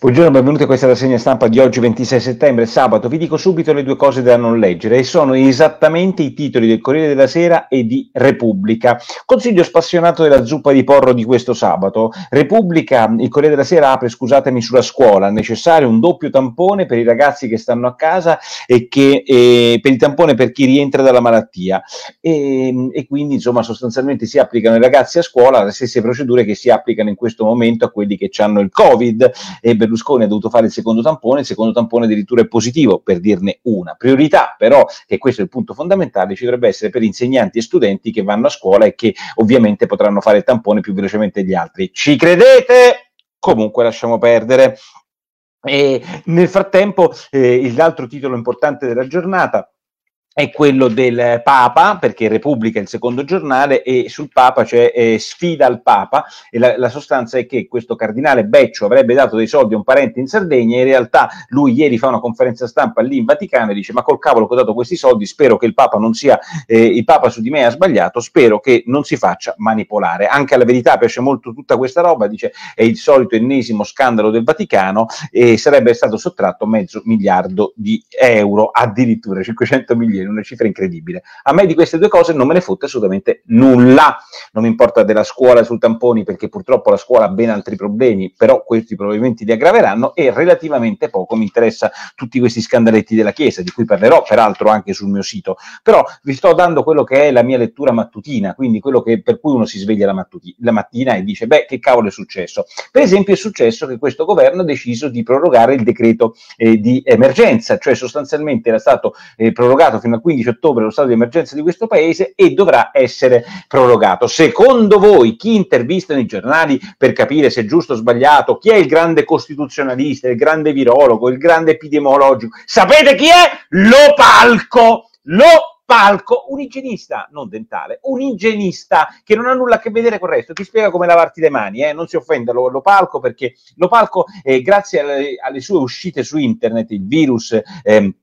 Buongiorno, benvenuti a questa rassegna stampa di oggi 26 settembre, sabato. Vi dico subito le due cose da non leggere e sono esattamente i titoli del Corriere della Sera e di Repubblica. Consiglio spassionato della zuppa di porro di questo sabato. Repubblica, il Corriere della Sera apre, scusatemi, sulla scuola. Necessario un doppio tampone per i ragazzi che stanno a casa e che, eh, per il tampone per chi rientra dalla malattia. E, e quindi, insomma, sostanzialmente si applicano ai ragazzi a scuola le stesse procedure che si applicano in questo momento a quelli che hanno il Covid. E Berlusconi ha dovuto fare il secondo tampone, il secondo tampone addirittura è positivo, per dirne una. Priorità però, e questo è il punto fondamentale, ci dovrebbe essere per insegnanti e studenti che vanno a scuola e che ovviamente potranno fare il tampone più velocemente degli altri. Ci credete? Comunque lasciamo perdere. E nel frattempo, eh, l'altro titolo importante della giornata è quello del Papa, perché Repubblica è il secondo giornale e sul Papa c'è eh, sfida al Papa e la, la, sostanza è che questo cardinale Beccio avrebbe dato dei soldi a un parente in Sardegna e in realtà lui ieri fa una conferenza stampa lì in Vaticano e dice ma col cavolo che ho dato questi soldi spero che il Papa non sia, eh, il Papa su di me ha sbagliato, spero che non si faccia manipolare. Anche alla verità piace molto tutta questa roba, dice è il solito ennesimo scandalo del Vaticano e sarebbe stato sottratto mezzo miliardo di euro, addirittura 500 milioni una cifra incredibile. A me di queste due cose non me ne fotte assolutamente nulla. Non mi importa della scuola sul tamponi perché purtroppo la scuola ha ben altri problemi, però questi probabilmente li aggraveranno e relativamente poco mi interessa tutti questi scandaletti della Chiesa, di cui parlerò peraltro anche sul mio sito. Però vi sto dando quello che è la mia lettura mattutina, quindi quello che, per cui uno si sveglia la, mattuti- la mattina e dice, beh, che cavolo è successo? Per esempio è successo che questo governo ha deciso di prorogare il decreto eh, di emergenza, cioè sostanzialmente era stato eh, prorogato fino al 15 ottobre lo stato di emergenza di questo paese e dovrà essere prorogato. Secondo voi chi intervistano i giornali per capire se è giusto o sbagliato, chi è il grande costituzionalista, il grande virologo, il grande epidemiologico? Sapete chi è? Lo palco! Lo palco un igienista, non dentale, un igienista che non ha nulla a che vedere con il resto, ti spiega come lavarti le mani, eh? non si offenda lo, lo palco perché lo palco, eh, grazie alle, alle, sue uscite su internet, il virus... Eh,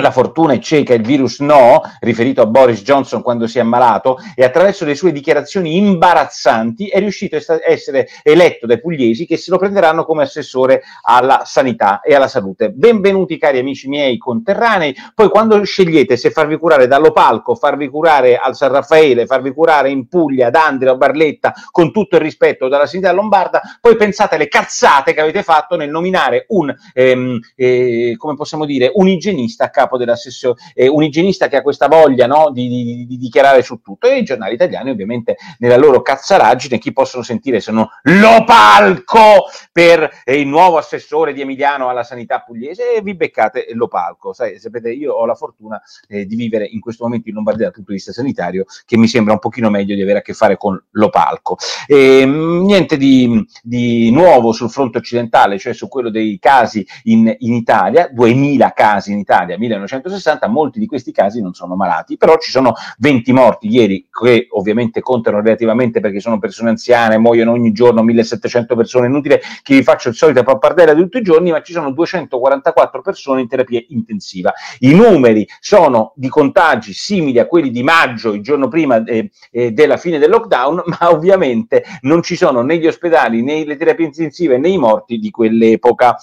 la fortuna è cieca, il virus no, riferito a Boris Johnson quando si è ammalato, e attraverso le sue dichiarazioni imbarazzanti è riuscito a essere eletto dai pugliesi che se lo prenderanno come assessore alla sanità e alla salute. Benvenuti cari amici miei conterranei, poi quando scegliete se farvi curare dall'Opalco, farvi curare al San Raffaele, farvi curare in Puglia, ad Andrea o Barletta, con tutto il rispetto dalla sanità lombarda, poi pensate alle cazzate che avete fatto nel nominare un, ehm, eh, come possiamo dire, un igienista a capo della sessione, eh, un igienista che ha questa voglia no, di, di, di, dichiarare su tutto e i giornali italiani ovviamente nella loro cazzaraggine chi possono sentire se non lo palco per eh, il nuovo assessore di Emiliano alla sanità pugliese e vi beccate lo palco. Sai, sapete, io ho la fortuna eh, di vivere in questo momento in Lombardia dal punto di vista sanitario che mi sembra un pochino meglio di avere a che fare con lo palco. E, ehm, niente di, di, nuovo sul fronte occidentale, cioè su quello dei casi in, in Italia, 2000 casi in Italia, 1960, molti di questi casi non sono malati, però ci sono 20 morti ieri, che ovviamente contano relativamente perché sono persone anziane, muoiono ogni giorno 1700 persone, inutile che vi faccio il solito pappardella di tutti i giorni, ma ci sono 244 persone in terapia intensiva. I numeri sono di contagi simili a quelli di maggio, il giorno prima eh, eh, della fine del lockdown, ma ovviamente non ci sono né gli ospedali, né le terapie intensive, né i morti di quell'epoca.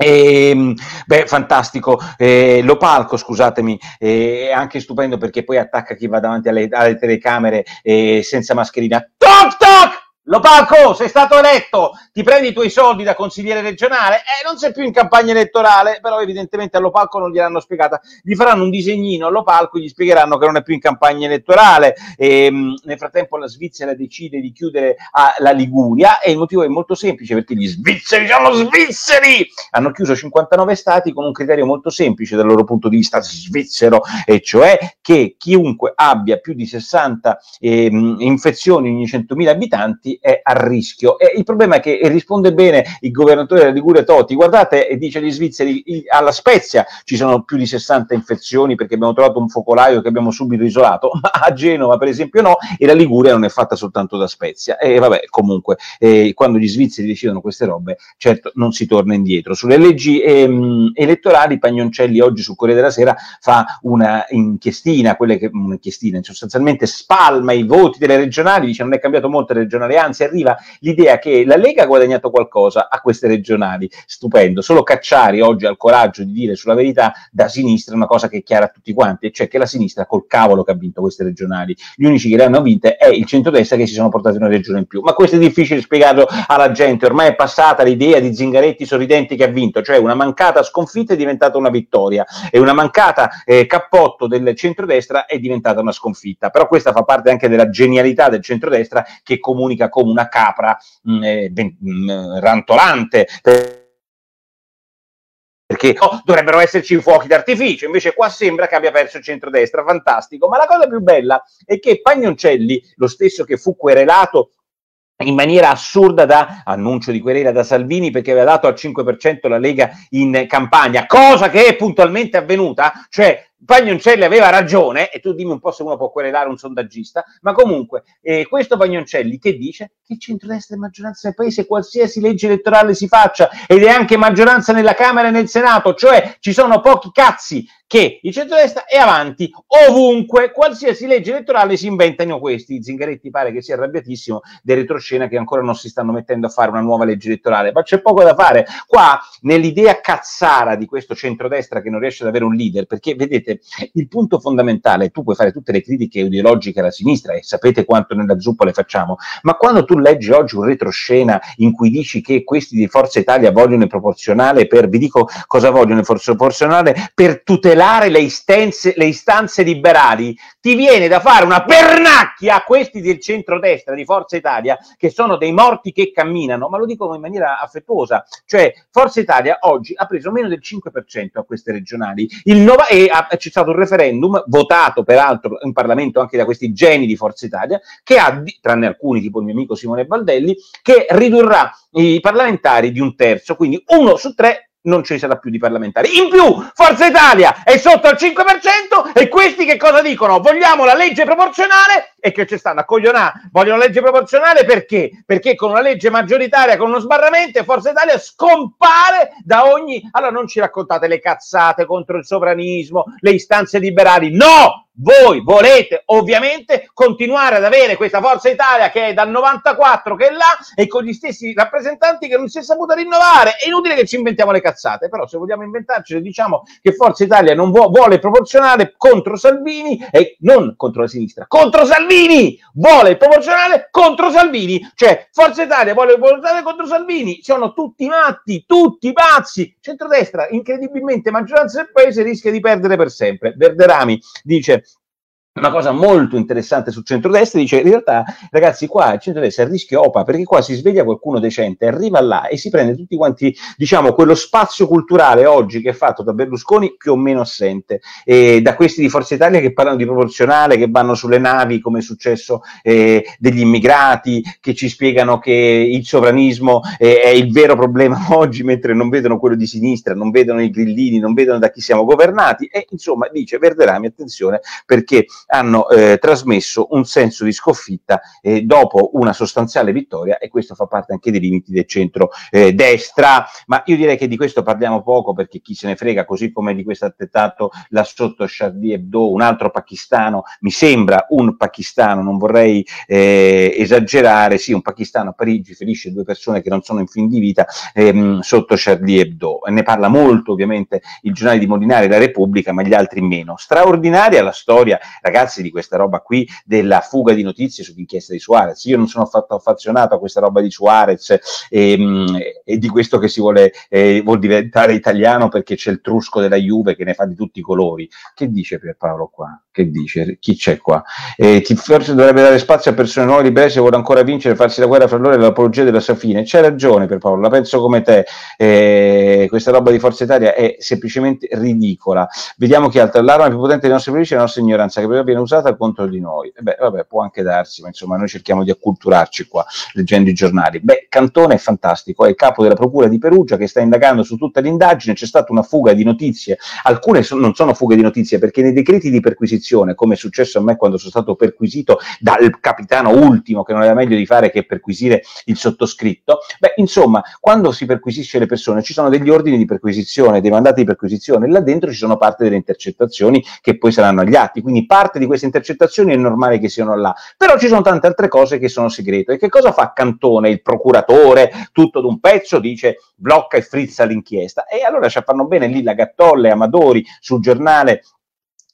E, ehm, beh, fantastico. Eh, lo palco, scusatemi, eh, è anche stupendo perché poi attacca chi va davanti alle, alle telecamere eh, senza mascherina. Toc toc! Lo Paco, sei stato eletto, ti prendi i tuoi soldi da consigliere regionale eh, non sei più in campagna elettorale, però evidentemente a Lopalco non gliel'hanno spiegata. Gli faranno un disegnino a Lopalco e gli spiegheranno che non è più in campagna elettorale. E, ehm, nel frattempo la Svizzera decide di chiudere la Liguria e il motivo è molto semplice perché gli svizzeri sono svizzeri! Hanno chiuso 59 stati con un criterio molto semplice dal loro punto di vista svizzero, e cioè che chiunque abbia più di 60 eh, infezioni ogni 100.000 abitanti è a rischio. E il problema è che risponde bene il governatore della Liguria Totti, guardate, e dice agli svizzeri, alla Spezia ci sono più di 60 infezioni perché abbiamo trovato un focolaio che abbiamo subito isolato, ma a Genova per esempio no, e la Liguria non è fatta soltanto da Spezia. E vabbè, comunque, eh, quando gli svizzeri decidono queste robe, certo non si torna indietro. Sulle leggi ehm, elettorali, Pagnoncelli oggi sul Corriere della Sera fa una inchiestina, quelle che, un'inchiestina, sostanzialmente spalma i voti delle regionali, dice non è cambiato molto le regionali, anzi arriva l'idea che la Lega ha guadagnato qualcosa a queste regionali, stupendo, solo Cacciari oggi ha il coraggio di dire sulla verità da sinistra una cosa che è chiara a tutti quanti, cioè che la sinistra col cavolo che ha vinto queste regionali, gli unici che le hanno vinte è il centrodestra che si sono portati una regione in più, ma questo è difficile spiegarlo alla gente, ormai è passata l'idea di Zingaretti sorridenti che ha vinto, cioè una mancata sconfitta è diventata una vittoria e una mancata eh, cappotto del centrodestra è diventata una sconfitta, però questa fa parte anche della genialità del centrodestra che comunica come una capra mh, mm, eh, mh, mm, rantolante. perché oh, dovrebbero esserci fuochi d'artificio, invece qua sembra che abbia perso il centrodestra, fantastico. Ma la cosa più bella è che Pagnoncelli, lo stesso che fu querelato in maniera assurda da annuncio di querela da Salvini perché aveva dato al 5% la Lega in campagna, cosa che è puntualmente avvenuta, cioè Pagnoncelli aveva ragione, e tu dimmi un po' se uno può querelare un sondaggista, ma comunque eh, questo Pagnoncelli che dice che centrodestra è maggioranza nel paese, qualsiasi legge elettorale si faccia, ed è anche maggioranza nella Camera e nel Senato, cioè ci sono pochi cazzi che il centrodestra è avanti ovunque, qualsiasi legge elettorale si inventano questi. Zingaretti pare che sia arrabbiatissimo del retroscena che ancora non si stanno mettendo a fare una nuova legge elettorale, ma c'è poco da fare. Qua, nell'idea cazzara di questo centrodestra che non riesce ad avere un leader, perché vedete, il punto fondamentale, tu puoi fare tutte le critiche ideologiche alla sinistra e sapete quanto nella zuppa le facciamo, ma quando tu leggi oggi un retroscena in cui dici che questi di Forza Italia vogliono il proporzionale per, vi dico cosa vogliono il proporzionale, per tutelare le istanze, le istanze liberali, ti viene da fare una pernacchia a questi del centrodestra di Forza Italia, che sono dei morti che camminano, ma lo dicono in maniera affettuosa. Cioè, Forza Italia oggi ha preso meno del 5% a queste regionali nova- e ha, c'è stato un referendum votato peraltro in Parlamento anche da questi geni di Forza Italia, che ha, tranne alcuni tipo il mio amico Simone Baldelli, che ridurrà i parlamentari di un terzo, quindi uno su tre non ci sarà più di parlamentari. In più, Forza Italia è sotto al 5% e questi che cosa dicono? Vogliamo la legge proporzionale e che ci stanno a coglionare. Vogliono legge proporzionale perché? Perché con una legge maggioritaria, con uno sbarramento, Forza Italia scompare da ogni... Allora non ci raccontate le cazzate contro il sovranismo, le istanze liberali. No! Voi volete ovviamente continuare ad avere questa Forza Italia che è dal 94 che è là e con gli stessi rappresentanti che non si è saputa rinnovare. È inutile che ci inventiamo le cazzate, però se vogliamo inventarci diciamo che Forza Italia non vu- vuole proporzionale contro Salvini e non contro la sinistra, contro Salvini! Vuole il proporzionale contro Salvini, cioè Forza Italia vuole il proporzionale contro Salvini, sono tutti matti, tutti pazzi. Centrodestra, incredibilmente maggioranza del paese rischia di perdere per sempre. Verderami dice una cosa molto interessante sul centrodestra, dice in realtà ragazzi qua il centrodestra è a rischio OPA perché qua si sveglia qualcuno decente, arriva là e si prende tutti quanti, diciamo, quello spazio culturale oggi che è fatto da Berlusconi più o meno assente, e da questi di Forza Italia che parlano di proporzionale, che vanno sulle navi come è successo eh, degli immigrati, che ci spiegano che il sovranismo eh, è il vero problema oggi mentre non vedono quello di sinistra, non vedono i grillini, non vedono da chi siamo governati. E insomma dice Verderami attenzione perché hanno eh, trasmesso un senso di sconfitta eh, dopo una sostanziale vittoria e questo fa parte anche dei limiti del centro-destra. Eh, Ma io direi che di questo parliamo poco perché chi se ne frega, così come di questo attentato là sotto Charlie Hebdo, un altro pakistano, mi sembra un pakistano, non vorrei eh, esagerare, sì, un pakistano a Parigi ferisce due persone che non sono in fin di vita ehm, sotto Charlie Hebdo. Ne parla molto ovviamente il giornale di Molinari, la Repubblica, ma gli altri meno. Straordinaria la storia, ragazzi ragazzi di questa roba qui della fuga di notizie sull'inchiesta di Suarez. Io non sono affatto affazionato a questa roba di Suarez e, ehm, e di questo che si vuole, eh, vuol diventare italiano perché c'è il trusco della Juve che ne fa di tutti i colori. Che dice Pierpaolo qua? Che dice? Chi c'è qua? Eh, forse dovrebbe dare spazio a persone nuove libere se vuole ancora vincere, farsi la guerra fra loro e l'apologia della sua fine. C'è ragione Pierpaolo, la penso come te. Eh, questa roba di Forza Italia è semplicemente ridicola. Vediamo chi altro. L'arma più potente dei nostri politici è la nostra ignoranza, che viene usata contro di noi. E beh, vabbè, può anche darsi, ma insomma, noi cerchiamo di acculturarci qua, leggendo i giornali. Beh, Cantone è fantastico, è il capo della Procura di Perugia che sta indagando su tutta l'indagine, c'è stata una fuga di notizie, alcune so- non sono fughe di notizie perché nei decreti di perquisizione, come è successo a me quando sono stato perquisito dal capitano ultimo che non aveva meglio di fare che perquisire il sottoscritto, beh, insomma, quando si perquisisce le persone ci sono degli ordini di perquisizione, dei mandati di perquisizione, là dentro ci sono parte delle intercettazioni che poi saranno agli atti, quindi parte parte di queste intercettazioni è normale che siano là, però ci sono tante altre cose che sono segreto. E che cosa fa Cantone, il procuratore, tutto d'un pezzo, dice blocca e frizza l'inchiesta. E allora ci fanno bene lì la Gattolle, Amadori, sul giornale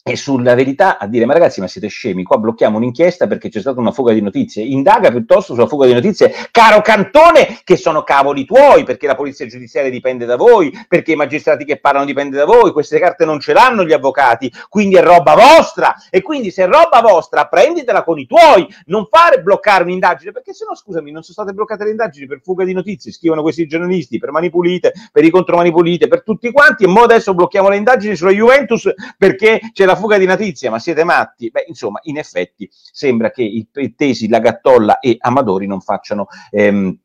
e sulla verità a dire ma ragazzi ma siete scemi? Qua blocchiamo un'inchiesta perché c'è stata una fuga di notizie. Indaga piuttosto sulla fuga di notizie caro Cantone che sono cavoli tuoi perché la polizia giudiziaria dipende da voi perché i magistrati che parlano dipende da voi queste carte non ce l'hanno gli avvocati quindi è roba vostra. E quindi se è roba vostra prenditela con i tuoi non fare bloccare un'indagine perché se no scusami non sono state bloccate le indagini per fuga di notizie scrivono questi giornalisti per mani pulite per i contromani pulite per tutti quanti e mo adesso blocchiamo le indagini sulla Juventus perché c'è la la fuga di notizie, ma siete matti? Beh, insomma, in effetti sembra che i, i tesi Gattolla e Amadori non facciano ehm,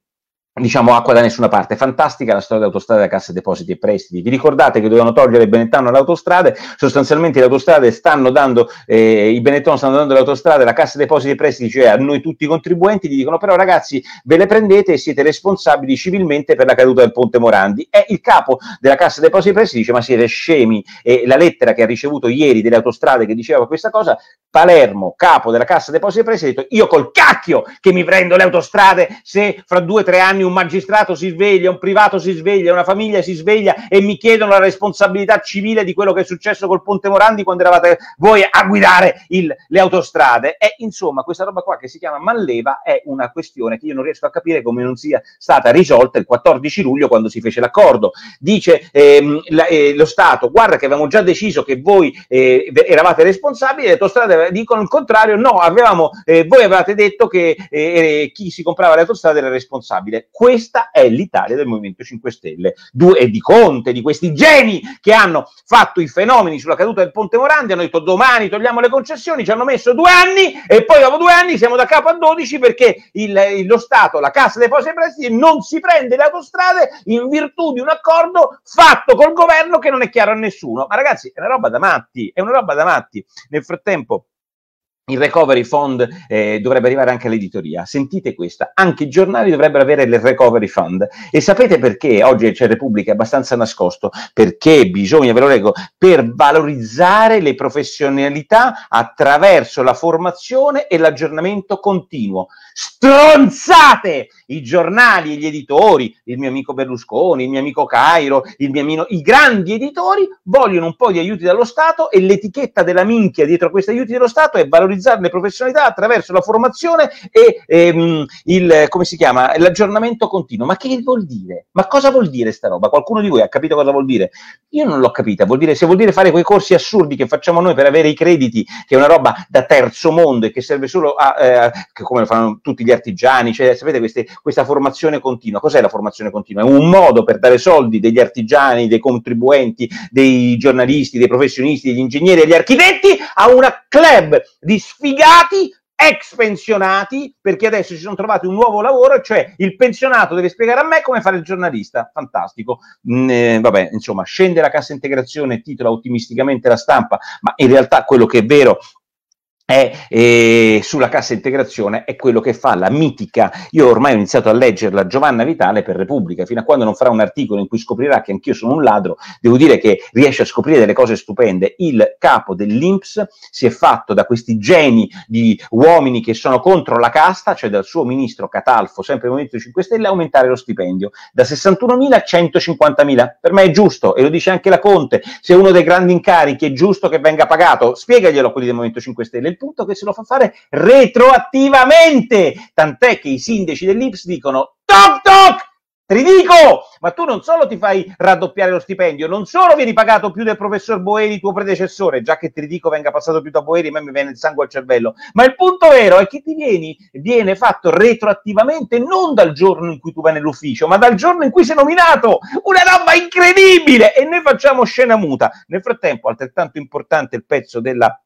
diciamo acqua da nessuna parte. Fantastica la storia dell'autostrada della Cassa Depositi e Prestiti. Vi ricordate che dovevano togliere Benettano alle autostrade? Sostanzialmente le autostrade stanno dando, eh, i Benetton stanno dando le autostrade, la Cassa Depositi e Prestiti, cioè a noi tutti i contribuenti, gli dicono però ragazzi ve le prendete e siete responsabili civilmente per la caduta del Ponte Morandi. E il capo della Cassa Depositi e Prestiti dice ma siete scemi e la lettera che ha ricevuto ieri delle autostrade che diceva questa cosa, Palermo, capo della Cassa Depositi e Prestiti, ha detto io col cacchio che mi prendo le autostrade se fra due o tre anni un magistrato si sveglia, un privato si sveglia, una famiglia si sveglia e mi chiedono la responsabilità civile di quello che è successo col Ponte Morandi quando eravate voi a guidare il, le autostrade. E insomma, questa roba qua che si chiama Malleva è una questione che io non riesco a capire come non sia stata risolta il 14 luglio quando si fece l'accordo. Dice ehm, la, eh, lo Stato, guarda che avevamo già deciso che voi eh, eravate responsabili, le autostrade dicono il contrario, no, avevamo, eh, voi avevate detto che eh, eh, chi si comprava le autostrade era responsabile questa è l'Italia del Movimento 5 Stelle Due, e di Conte, di questi geni che hanno fatto i fenomeni sulla caduta del Ponte Morandi, hanno detto domani togliamo le concessioni, ci hanno messo due anni e poi dopo due anni siamo da capo a 12 perché il, lo Stato, la Cassa dei Depositi e Prestiti non si prende le autostrade in virtù di un accordo fatto col governo che non è chiaro a nessuno. Ma ragazzi, è una roba da matti, è una roba da matti. Nel frattempo il recovery fund eh, dovrebbe arrivare anche all'editoria. Sentite questa, anche i giornali dovrebbero avere il recovery fund. E sapete perché oggi c'è Repubblica è abbastanza nascosto? Perché bisogna, ve lo leggo, per valorizzare le professionalità attraverso la formazione e l'aggiornamento continuo. Stronzate! I giornali e gli editori, il mio amico Berlusconi, il mio amico Cairo, il mio amico, i grandi editori vogliono un po' di aiuti dallo Stato e l'etichetta della minchia dietro questi aiuti dello Stato è valorizzare le professionalità attraverso la formazione e ehm, il, come si chiama, l'aggiornamento continuo. Ma che vuol dire? Ma cosa vuol dire sta roba? Qualcuno di voi ha capito cosa vuol dire? Io non l'ho capita, vuol dire, se vuol dire fare quei corsi assurdi che facciamo noi per avere i crediti, che è una roba da terzo mondo e che serve solo a, eh, come lo fanno tutti gli artigiani, cioè sapete queste, questa formazione continua, cos'è la formazione continua? È un modo per dare soldi degli artigiani, dei contribuenti, dei giornalisti, dei professionisti, degli ingegneri, degli architetti a una club di sfigati ex pensionati perché adesso si sono trovati un nuovo lavoro, cioè il pensionato deve spiegare a me come fare il giornalista. Fantastico. Mm, eh, vabbè, insomma, scende la cassa integrazione, titola ottimisticamente la stampa, ma in realtà quello che è vero è eh, sulla cassa integrazione è quello che fa la mitica, io ormai ho iniziato a leggerla Giovanna Vitale per Repubblica, fino a quando non farà un articolo in cui scoprirà che anch'io sono un ladro, devo dire che riesce a scoprire delle cose stupende. Il capo dell'Inps si è fatto da questi geni di uomini che sono contro la casta, cioè dal suo ministro Catalfo, sempre il Movimento 5 Stelle, aumentare lo stipendio da 61.000 a 150.000. Per me è giusto, e lo dice anche la Conte, se uno dei grandi incarichi è giusto che venga pagato, spiegaglielo a quelli del Movimento 5 Stelle punto che se lo fa fare retroattivamente, tant'è che i sindaci dell'Ips dicono toc toc, ti dico, ma tu non solo ti fai raddoppiare lo stipendio, non solo vieni pagato più del professor Boeri, tuo predecessore, già che ti dico venga passato più da Boeri, a me mi viene il sangue al cervello, ma il punto vero è che ti vieni, viene fatto retroattivamente non dal giorno in cui tu vai nell'ufficio, ma dal giorno in cui sei nominato. Una roba incredibile! E noi facciamo scena muta. Nel frattempo, altrettanto importante il pezzo della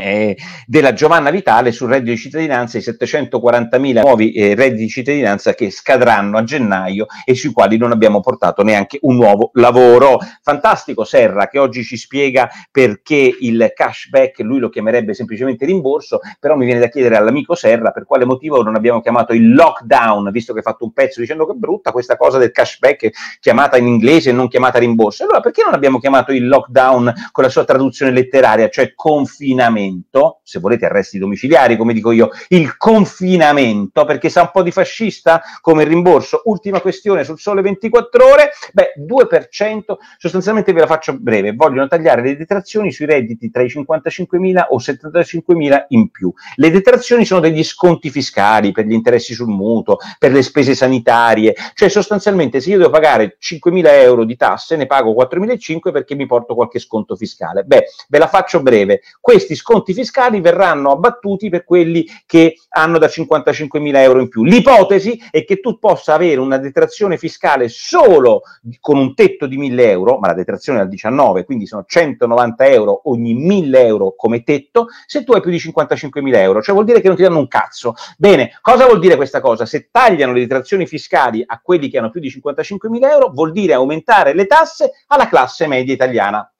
eh, della Giovanna Vitale sul reddito di cittadinanza, i 740.000 nuovi eh, redditi di cittadinanza che scadranno a gennaio e sui quali non abbiamo portato neanche un nuovo lavoro. Fantastico Serra che oggi ci spiega perché il cashback, lui lo chiamerebbe semplicemente rimborso, però mi viene da chiedere all'amico Serra per quale motivo non abbiamo chiamato il lockdown, visto che ha fatto un pezzo dicendo che è brutta questa cosa del cashback chiamata in inglese e non chiamata rimborso. Allora perché non abbiamo chiamato il lockdown con la sua traduzione letteraria, cioè confinamento? Confinamento, se volete arresti domiciliari, come dico io, il confinamento, perché sa un po' di fascista come rimborso. Ultima questione sul sole 24 ore, beh, 2%, sostanzialmente ve la faccio breve, vogliono tagliare le detrazioni sui redditi tra i 55.000 o 75.000 in più. Le detrazioni sono degli sconti fiscali per gli interessi sul mutuo, per le spese sanitarie, cioè sostanzialmente se io devo pagare 5.000 euro di tasse, ne pago 4.500 perché mi porto qualche sconto fiscale. Beh, ve la faccio breve, questi sconti fiscali verranno abbattuti per quelli che hanno da 55.000 euro in più. L'ipotesi è che tu possa avere una detrazione fiscale solo con un tetto di 1.000 euro, ma la detrazione è al 19, quindi sono 190 euro ogni 1.000 euro come tetto, se tu hai più di 55.000 euro, cioè vuol dire che non ti danno un cazzo. Bene, cosa vuol dire questa cosa? Se tagliano le detrazioni fiscali a quelli che hanno più di 55.000 euro, vuol dire aumentare le tasse alla classe media italiana.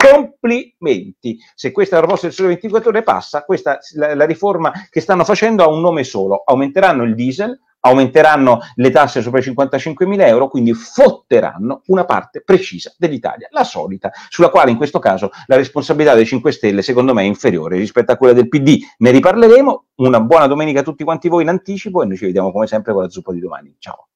Complimenti! Se questa proposta del Sole 24 Ore passa, questa, la, la riforma che stanno facendo ha un nome solo. Aumenteranno il diesel, aumenteranno le tasse sopra i 55.000 euro, quindi fotteranno una parte precisa dell'Italia, la solita, sulla quale in questo caso la responsabilità dei 5 Stelle secondo me è inferiore rispetto a quella del PD. Ne riparleremo, una buona domenica a tutti quanti voi in anticipo e noi ci vediamo come sempre con la zuppa di domani. Ciao!